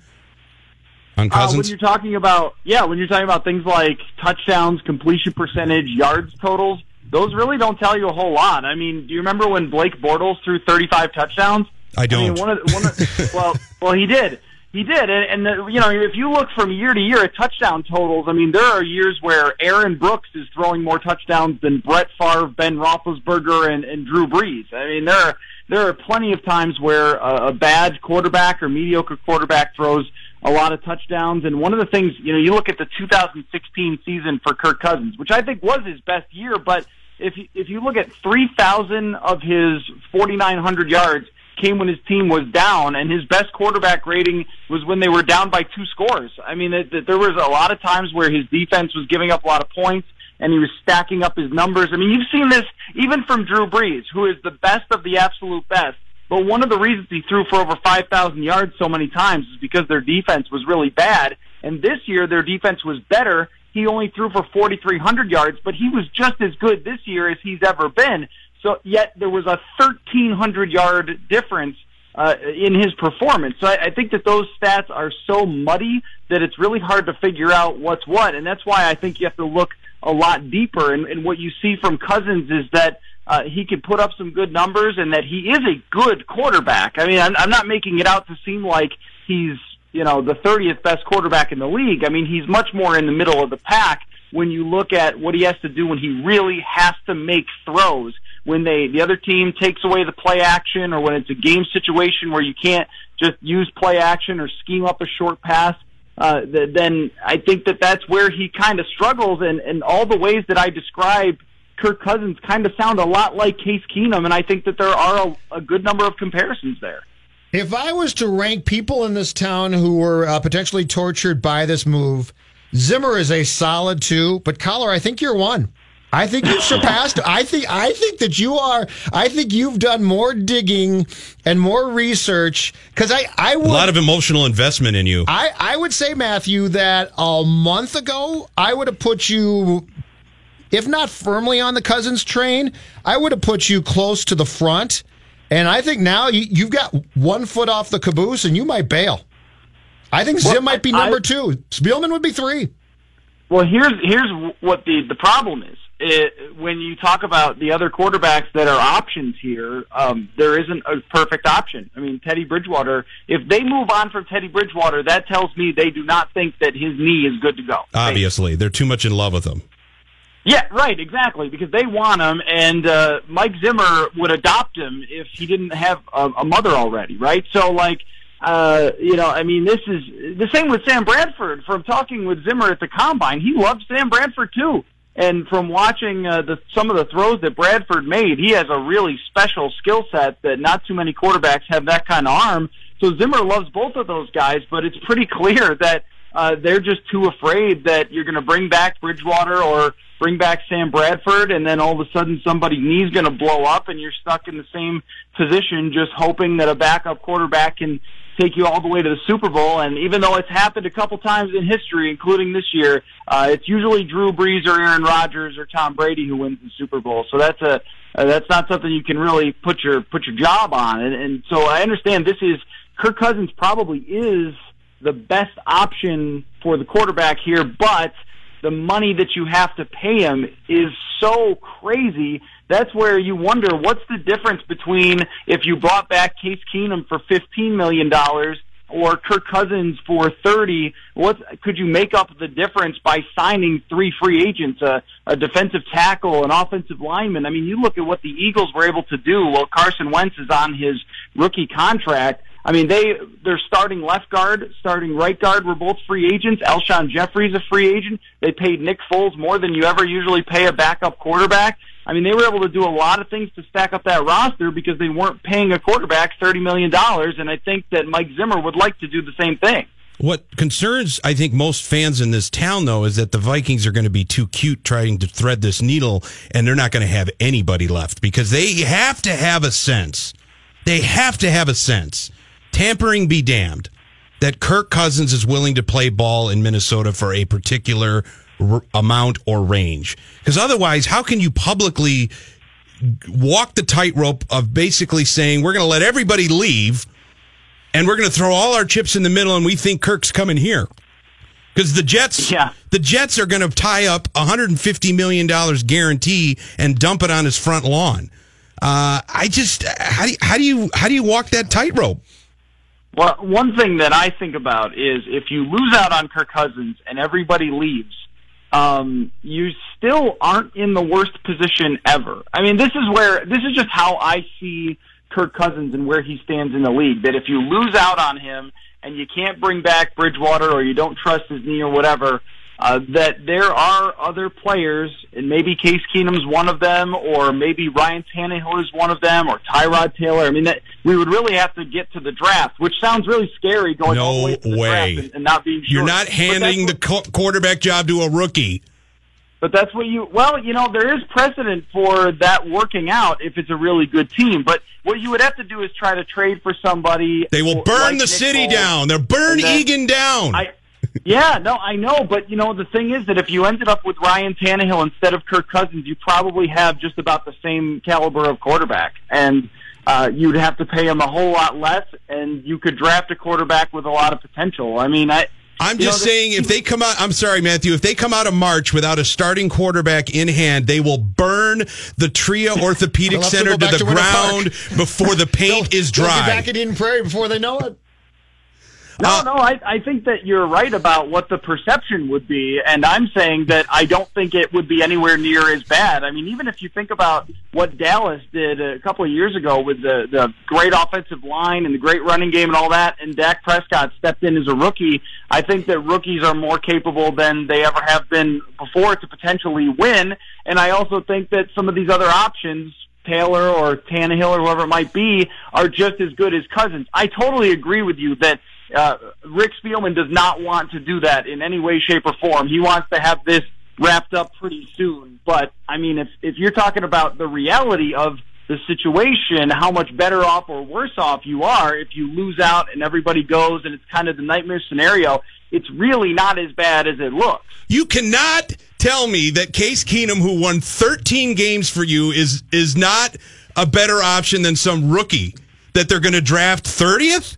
On Cousins, uh, when you're talking about yeah, when you're talking about things like touchdowns, completion percentage, yards totals, those really don't tell you a whole lot. I mean, do you remember when Blake Bortles threw 35 touchdowns? I don't. I mean, one of, one of, well, well, he did. He did, and, and the, you know, if you look from year to year at touchdown totals, I mean, there are years where Aaron Brooks is throwing more touchdowns than Brett Favre, Ben Roethlisberger, and, and Drew Brees. I mean, there are there are plenty of times where a, a bad quarterback or mediocre quarterback throws a lot of touchdowns. And one of the things, you know, you look at the 2016 season for Kirk Cousins, which I think was his best year, but if you, if you look at 3,000 of his 4,900 yards came when his team was down, and his best quarterback rating was when they were down by two scores. I mean, it, it, there was a lot of times where his defense was giving up a lot of points, and he was stacking up his numbers. I mean, you've seen this even from Drew Brees, who is the best of the absolute best. But one of the reasons he threw for over 5,000 yards so many times is because their defense was really bad. And this year, their defense was better. He only threw for 4,300 yards, but he was just as good this year as he's ever been. So yet there was a 1,300 yard difference uh, in his performance. So I, I think that those stats are so muddy that it's really hard to figure out what's what, and that's why I think you have to look a lot deeper. And, and what you see from Cousins is that uh, he can put up some good numbers, and that he is a good quarterback. I mean, I'm, I'm not making it out to seem like he's you know the 30th best quarterback in the league. I mean, he's much more in the middle of the pack when you look at what he has to do when he really has to make throws when they the other team takes away the play action or when it's a game situation where you can't just use play action or scheme up a short pass uh, then I think that that's where he kind of struggles and and all the ways that I describe Kirk Cousins kind of sound a lot like Case Keenum and I think that there are a, a good number of comparisons there. If I was to rank people in this town who were uh, potentially tortured by this move, Zimmer is a solid two, but Coller, I think you're one. I think you've surpassed. I think I think that you are. I think you've done more digging and more research because I I would, a lot of emotional investment in you. I I would say Matthew that a month ago I would have put you, if not firmly on the Cousins train, I would have put you close to the front. And I think now you, you've got one foot off the caboose and you might bail. I think Zim might be number I, two. Spielman would be three. Well, here's here's what the the problem is it, when you talk about the other quarterbacks that are options here, um, there isn't a perfect option. I mean, Teddy Bridgewater, if they move on from Teddy Bridgewater, that tells me they do not think that his knee is good to go. Obviously, they're too much in love with him. Yeah, right, exactly, because they want him, and uh, Mike Zimmer would adopt him if he didn't have a, a mother already, right? So, like, uh, you know, I mean, this is the same with Sam Bradford. From talking with Zimmer at the combine, he loves Sam Bradford too. And from watching uh, the, some of the throws that Bradford made, he has a really special skill set that not too many quarterbacks have that kind of arm. So Zimmer loves both of those guys, but it's pretty clear that uh, they're just too afraid that you're going to bring back Bridgewater or bring back Sam Bradford, and then all of a sudden somebody's knee's going to blow up, and you're stuck in the same position, just hoping that a backup quarterback can take you all the way to the Super Bowl. And even though it's happened a couple times in history, including this year, uh, it's usually Drew Brees or Aaron Rodgers or Tom Brady who wins the Super Bowl. So that's a uh, that's not something you can really put your put your job on. And, and so I understand this is Kirk Cousins probably is the best option for the quarterback here, but the money that you have to pay him is so crazy that's where you wonder what's the difference between if you brought back Case Keenum for fifteen million dollars or Kirk Cousins for thirty. What could you make up the difference by signing three free agents, a, a defensive tackle, an offensive lineman? I mean, you look at what the Eagles were able to do while Carson Wentz is on his rookie contract. I mean, they they're starting left guard, starting right guard were both free agents. Alshon Jeffery's a free agent. They paid Nick Foles more than you ever usually pay a backup quarterback. I mean, they were able to do a lot of things to stack up that roster because they weren't paying a quarterback thirty million dollars, and I think that Mike Zimmer would like to do the same thing. What concerns, I think, most fans in this town, though, is that the Vikings are going to be too cute trying to thread this needle, and they're not going to have anybody left because they have to have a sense. They have to have a sense. Tampering be damned. That Kirk Cousins is willing to play ball in Minnesota for a particular r- amount or range. Because otherwise, how can you publicly walk the tightrope of basically saying we're going to let everybody leave? and we're going to throw all our chips in the middle, and we think Kirk's coming here because the Jets, yeah. the Jets are going to tie up 150 million dollars guarantee and dump it on his front lawn. Uh, I just how do you, how do you how do you walk that tightrope? Well, one thing that I think about is if you lose out on Kirk Cousins and everybody leaves, um, you still aren't in the worst position ever. I mean, this is where this is just how I see Kirk Cousins and where he stands in the league. That if you lose out on him and you can't bring back Bridgewater or you don't trust his knee or whatever, uh, that there are other players, and maybe Case Keenum's one of them, or maybe Ryan Tannehill is one of them, or Tyrod Taylor. I mean, that we would really have to get to the draft, which sounds really scary going no all the way to the way. draft and, and not being sure. You're not handing the co- quarterback job to a rookie. But that's what you, well, you know, there is precedent for that working out if it's a really good team. But what you would have to do is try to trade for somebody. They will burn like the Nick city Foles. down. They'll burn Eagan down. I, yeah, no, I know, but you know the thing is that if you ended up with Ryan Tannehill instead of Kirk Cousins, you probably have just about the same caliber of quarterback, and uh, you'd have to pay him a whole lot less, and you could draft a quarterback with a lot of potential. I mean, I. I'm you know, just saying, if they come out, I'm sorry, Matthew, if they come out of March without a starting quarterback in hand, they will burn the Tria Orthopedic They'll to Center to the to ground before the paint is They'll be dry. back at Eden Prairie before they know it. No, uh, no, I, I think that you're right about what the perception would be, and I'm saying that I don't think it would be anywhere near as bad. I mean, even if you think about what Dallas did a couple of years ago with the the great offensive line and the great running game and all that, and Dak Prescott stepped in as a rookie, I think that rookies are more capable than they ever have been before to potentially win. And I also think that some of these other options Taylor or Tannehill or whoever it might be are just as good as Cousins. I totally agree with you that uh, Rick Spielman does not want to do that in any way, shape, or form. He wants to have this wrapped up pretty soon. But I mean, if if you're talking about the reality of the situation, how much better off or worse off you are if you lose out and everybody goes, and it's kind of the nightmare scenario. It's really not as bad as it looks. You cannot tell me that Case Keenum, who won 13 games for you, is is not a better option than some rookie that they're going to draft 30th.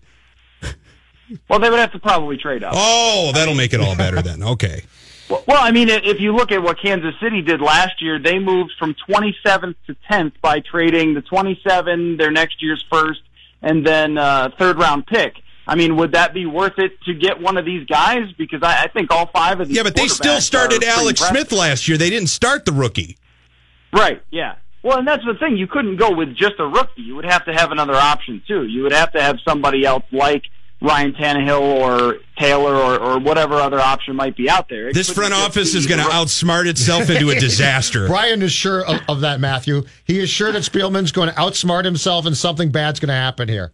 Well, they would have to probably trade up. Oh, that'll make it all better then. Okay. Well, I mean, if you look at what Kansas City did last year, they moved from 27th to 10th by trading the 27, their next year's first, and then uh, third round pick. I mean, would that be worth it to get one of these guys? Because I, I think all five of these. Yeah, but they still started Alex impressive. Smith last year. They didn't start the rookie. Right. Yeah. Well, and that's the thing. You couldn't go with just a rookie. You would have to have another option too. You would have to have somebody else like Ryan Tannehill or Taylor or, or whatever other option might be out there. It This front office is going to outsmart itself into a disaster. Brian is sure of, of that, Matthew. He is sure that Spielman's going to outsmart himself and something bad's going to happen here.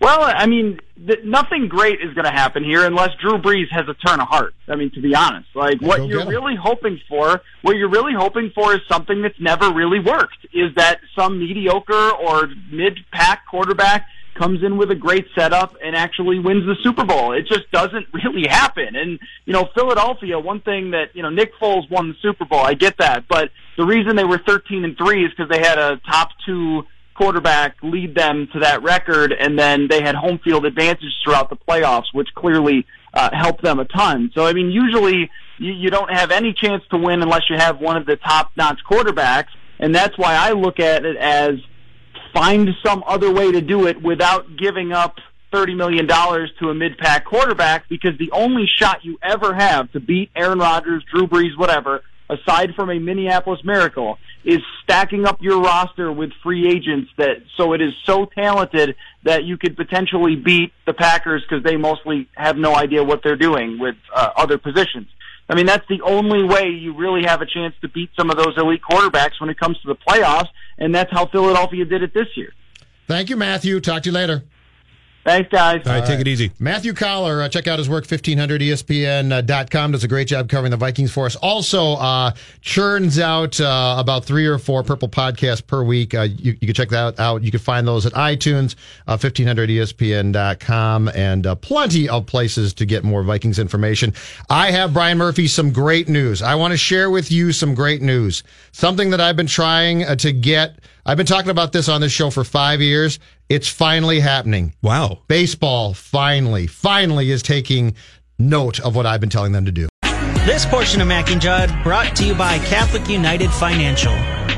Well, I mean, th- nothing great is going to happen here unless Drew Brees has a turn of heart. I mean, to be honest, like go what you're really hoping for, what you're really hoping for is something that's never really worked. Is that some mediocre or mid-pack quarterback comes in with a great setup and actually wins the Super Bowl? It just doesn't really happen. And you know, Philadelphia. One thing that you know, Nick Foles won the Super Bowl. I get that, but the reason they were 13 and three is because they had a top two quarterback lead them to that record, and then they had home field advantage throughout the playoffs, which clearly uh, helped them a ton. So, I mean, usually you, you don't have any chance to win unless you have one of the top-notch quarterbacks, and that's why I look at it as find some other way to do it without giving up $30 million to a mid-pack quarterback because the only shot you ever have to beat Aaron Rodgers, Drew Brees, whatever, aside from a Minneapolis miracle, is stacking up your roster with free agents that so it is so talented that you could potentially beat the Packers because they mostly have no idea what they're doing with uh, other positions. I mean, that's the only way you really have a chance to beat some of those elite quarterbacks when it comes to the playoffs, and that's how Philadelphia did it this year. Thank you, Matthew. Talk to you later. Thanks, guys. All right, take it easy. Matthew Coller, uh, check out his work, 1500ESPN.com. Does a great job covering the Vikings for us. Also, uh, churns out uh, about three or four Purple podcasts per week. Uh, you, you can check that out. You can find those at iTunes, uh, 1500ESPN.com, and uh, plenty of places to get more Vikings information. I have, Brian Murphy, some great news. I want to share with you some great news. Something that I've been trying uh, to get. I've been talking about this on this show for five years. It's finally happening. Wow. Baseball finally, finally is taking note of what I've been telling them to do. This portion of Mac and Judd brought to you by Catholic United Financial.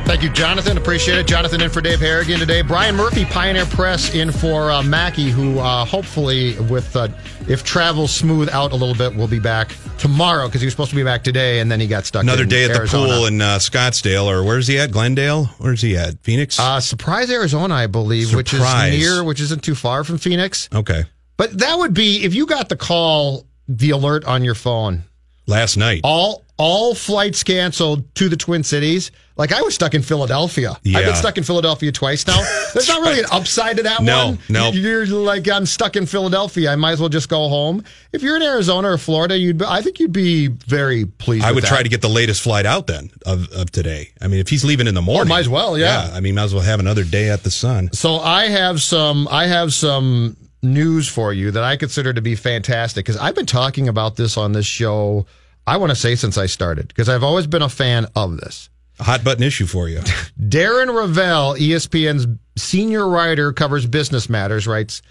Thank you, Jonathan. Appreciate it. Jonathan in for Dave Harrigan today. Brian Murphy, Pioneer Press, in for uh, Mackey, who uh, hopefully, with uh, if travel smooth out a little bit, will be back tomorrow because he was supposed to be back today and then he got stuck. Another in day at Arizona. the pool in uh, Scottsdale, or where's he at? Glendale? Where's he at? Phoenix? Uh, Surprise, Arizona, I believe, which is Surprise. near, which isn't too far from Phoenix. okay. But that would be if you got the call, the alert on your phone. Last night. all all flights canceled to the Twin Cities. Like I was stuck in Philadelphia. I've been stuck in Philadelphia twice now. There's not really an upside to that No, one. no. You're like I'm stuck in Philadelphia. I might as well just go home. If you're in Arizona or Florida, you'd be, I think you'd be very pleased. I would that. try to get the latest flight out then of, of today. I mean, if he's leaving in the morning, oh, might as well, yeah. I mean, might as well have another day at the sun. So I have some I have some news for you that I consider to be fantastic because I've been talking about this on this show. I want to say since I started because I've always been a fan of this. A hot button issue for you. Darren Rovell, ESPN's senior writer, covers business matters, writes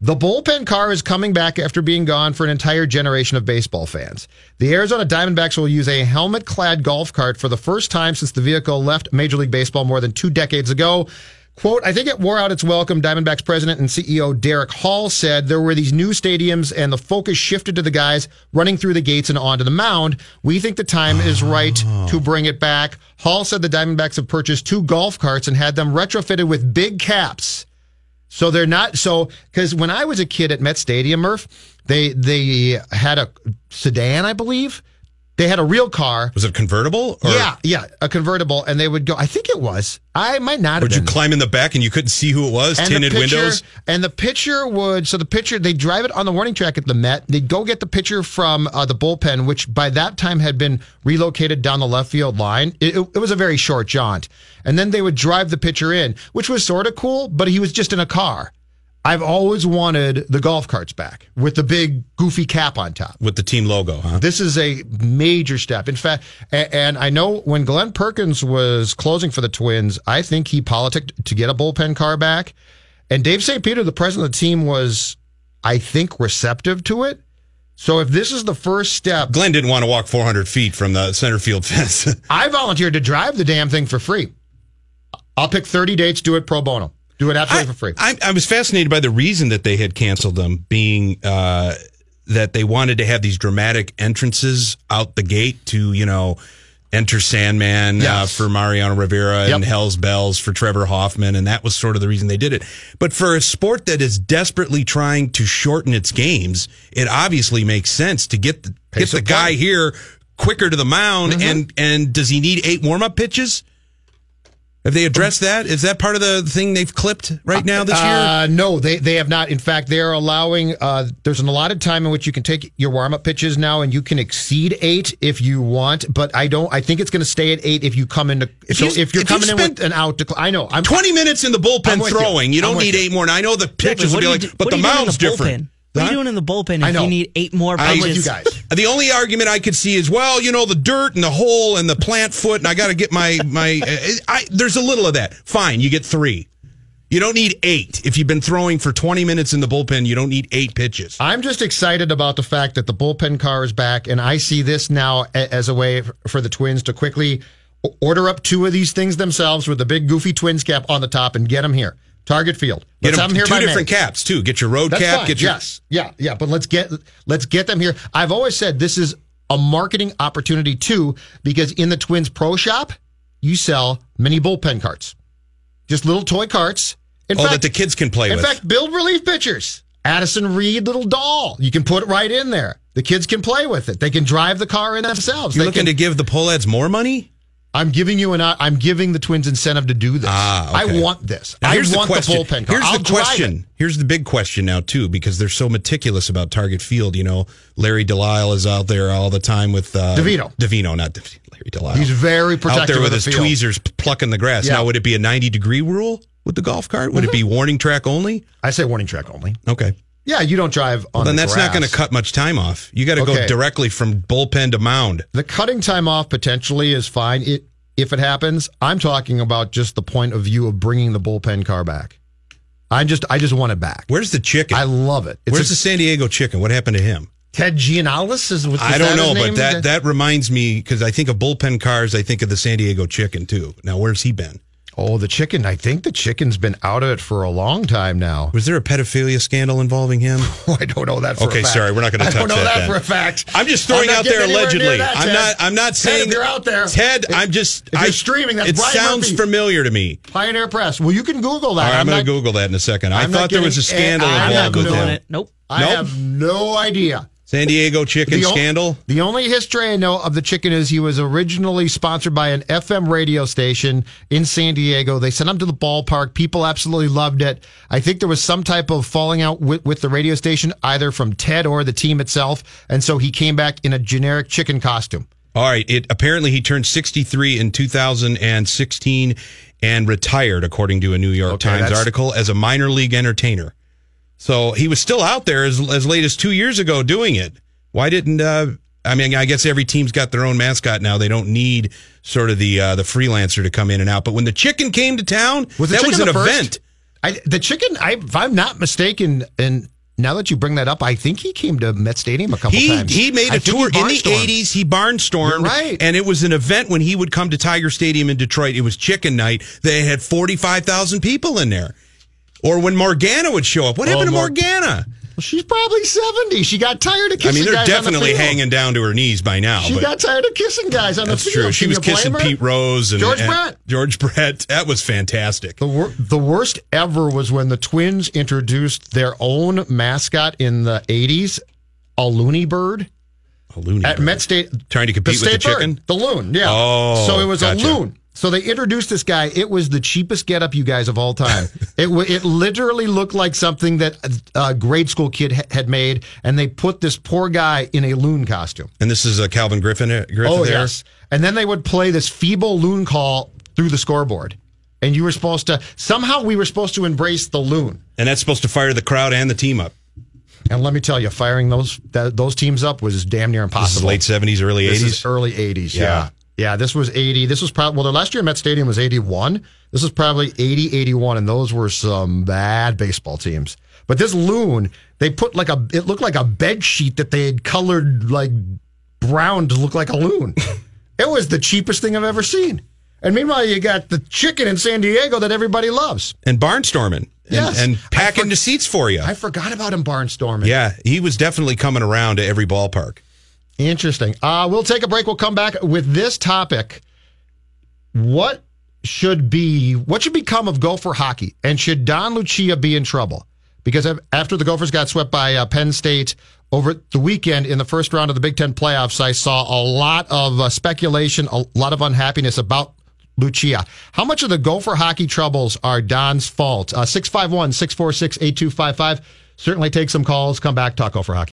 The bullpen car is coming back after being gone for an entire generation of baseball fans. The Arizona Diamondbacks will use a helmet clad golf cart for the first time since the vehicle left Major League Baseball more than two decades ago. Quote, I think it wore out its welcome. Diamondbacks president and CEO Derek Hall said there were these new stadiums and the focus shifted to the guys running through the gates and onto the mound. We think the time is right oh. to bring it back. Hall said the Diamondbacks have purchased two golf carts and had them retrofitted with big caps. So they're not so because when I was a kid at Met Stadium, Murph, they they had a sedan, I believe. They had a real car. Was it a convertible? Or, yeah, yeah, a convertible, and they would go. I think it was. I might not have Would you climb in the back and you couldn't see who it was? And Tinted windows? And the pitcher would, so the pitcher, they drive it on the warning track at the Met. They'd go get the pitcher from uh, the bullpen, which by that time had been relocated down the left field line. It, it, it was a very short jaunt. And then they would drive the pitcher in, which was sort of cool, but he was just in a car. I've always wanted the golf carts back with the big goofy cap on top. With the team logo, huh? This is a major step. In fact, and I know when Glenn Perkins was closing for the Twins, I think he politicked to get a bullpen car back. And Dave St. Peter, the president of the team, was, I think, receptive to it. So if this is the first step, Glenn didn't want to walk 400 feet from the center field fence. I volunteered to drive the damn thing for free. I'll pick 30 dates, do it pro bono. Do it absolutely for free. I, I was fascinated by the reason that they had canceled them, being uh, that they wanted to have these dramatic entrances out the gate to, you know, enter Sandman uh, for Mariano Rivera and Hell's Bells for Trevor Hoffman, and that was sort of the reason they did it. But for a sport that is desperately trying to shorten its games, it obviously makes sense to get the, get the guy here quicker to the mound. Mm-hmm. And and does he need eight warm up pitches? Have they addressed that? Is that part of the thing they've clipped right now this year? Uh, no, they they have not. In fact, they are allowing. Uh, there's an allotted time in which you can take your warm up pitches now, and you can exceed eight if you want. But I don't. I think it's going to stay at eight if you come into. If so you- if you're if you coming in with an out, decl- I know. I'm 20 minutes in the bullpen with you. throwing. You, don't need you. eight more. And I know the pitches will be like, you do- but the are you doing in mound's the different. Bullpen? What are you doing in the bullpen if know. you need eight more I'm pitches? with you guys. The only argument I could see is, well, you know, the dirt and the hole and the plant foot, and I got to get my my. Uh, I, there's a little of that. Fine, you get three. You don't need eight. If you've been throwing for 20 minutes in the bullpen, you don't need eight pitches. I'm just excited about the fact that the bullpen car is back, and I see this now as a way for the Twins to quickly order up two of these things themselves with the big goofy Twins cap on the top and get them here. Target Field. Get Let's them have them here two by May. different caps too. Get your road That's cap. fine. Get your yes, yeah, yeah. But let's get let's get them here. I've always said this is a marketing opportunity too, because in the Twins Pro Shop, you sell mini bullpen carts, just little toy carts. In oh, fact, that the kids can play in with. fact, build relief pitchers. Addison Reed little doll. You can put it right in there. The kids can play with it. They can drive the car in themselves. You're They looking can- to give the Pohlads more money? I'm giving you an. I'm giving the Twins incentive to do this. Ah, okay. I want this. Now, I here's want the question. the bullpen car. Here's I'll the question. Here's the big question now too, because they're so meticulous about Target Field. You know, Larry Delisle is out there all the time with uh, DiVito. DiVito, not Larry Delisle. He's very out there with of his field. tweezers plucking the grass. Yeah. Now, would it be a 90 degree rule with the golf cart? Would it be warning track only? I say warning track only. Okay. Yeah, you don't drive on. Well, then the that's not going to cut much time off. You got to Okay. go directly from bullpen to mound. The cutting time off potentially is fine. It if it happens. I'm talking about just the point of view of bringing the bullpen car back. I just I just want it back. Where's the chicken? I love it. It's Where's a- the San Diego chicken? What happened to him? Ted Giannoulas is. was I don't know, but that that reminds me because I think of bullpen cars. I think of the San Diego chicken too. Now, where's he been? Oh, the chicken. I think the chicken's been out of it for a long time now. Was there a pedophilia scandal involving him? Oh, I don't know that. For okay, a fact. sorry, we're not going to touch that. I don't know that, then. for a fact. I'm just throwing I'm out there allegedly. that, I'm not. I'm not Ted, saying if you're out there. Ted, I'm just. if I, you're streaming, that's it Brian sounds Murphy. familiar to me. Pioneer Press. Well, you can Google that. Right, I'm, going to Google that in a second. I I'm thought there was a scandal I'm not involved with him. it. Nope. I Nope. have no idea. San Diego chicken The o- scandal. The only history I know of the chicken is he was originally sponsored by an FM radio station in San Diego. They sent him to the ballpark. People absolutely loved it. I think there was some type of falling out with, with the radio station, either from Ted or the team itself. And so he came back in a generic chicken costume. All right. It apparently he turned 63 in 2016 and retired, according to a New York Okay, Times article, as a minor league entertainer. So he was still out there as as late as two years ago doing it. Why didn't? Uh, I mean, I guess every team's got their own mascot now. They don't need sort of the uh, the freelancer to come in and out. But when the chicken came to town, Was that was an event. I, the chicken, I, if I'm not mistaken, and now that you bring that up, I think he came to Met Stadium a couple He times. he made I a think tour in the eighties. He barnstormed, You're right. And it was an event when he would come to Tiger Stadium in Detroit. It was Chicken Night. They had forty five thousand people in there. Or when Morgana would show up. What Oh, happened to oh, Mor- Morgana? Well, she's probably 70. She got tired of kissing guys. I mean, they're on the definitely hanging down to her knees by now. She got tired of kissing guys on the field. That's true. She Can was kissing? Pete Rose and George and Brett. George Brett. That was fantastic. The, wor- the worst ever was when the Twins introduced their own mascot in the 80s, a loony bird. A loony At bird. Met State. Trying to compete with the state bird, chicken? the loon, yeah. Oh, so it was gotcha. a loon. So they introduced this guy. It was the cheapest getup, you guys, of all time. it it literally looked like something that a grade school kid ha- had made, and they put this poor guy in a loon costume. And this is a Calvin Griffin. uh, Griffin Oh there. yes, and then they would play this feeble loon call through the scoreboard, and you were supposed to somehow we were supposed to embrace the loon. and that's supposed to fire the crowd and the team up. And let me tell you, firing those that, those teams up was damn near impossible. This is late seventies, early eighties. early eighties. Yeah. Yeah. Yeah, This was eighty. This was probably well. The last year Met Stadium was eighty one. This was probably 80, 81, and those were some bad baseball teams. But this loon, they put like a. It looked like a bed sheet that they had colored like brown to look like a loon. it was the cheapest thing I've ever seen. And meanwhile, you got the chicken in San Diego that everybody loves. and barnstorming and, Yes. and packing the seats for you. I forgot about him barnstorming. yeah, he was definitely coming around to every ballpark. Interesting. Uh, we'll take a break. We'll come back with this topic. What should be what should become of Gopher hockey, and should Don Lucia be in trouble? Because after the Gophers got swept by uh, Penn State over the weekend in the first round of the Big Ten playoffs, I saw a lot of uh, speculation, a lot of unhappiness about Lucia. How much of the Gopher hockey troubles are Don's fault? Uh, 651 646 8255. Certainly take some calls. Come back, talk Gopher hockey.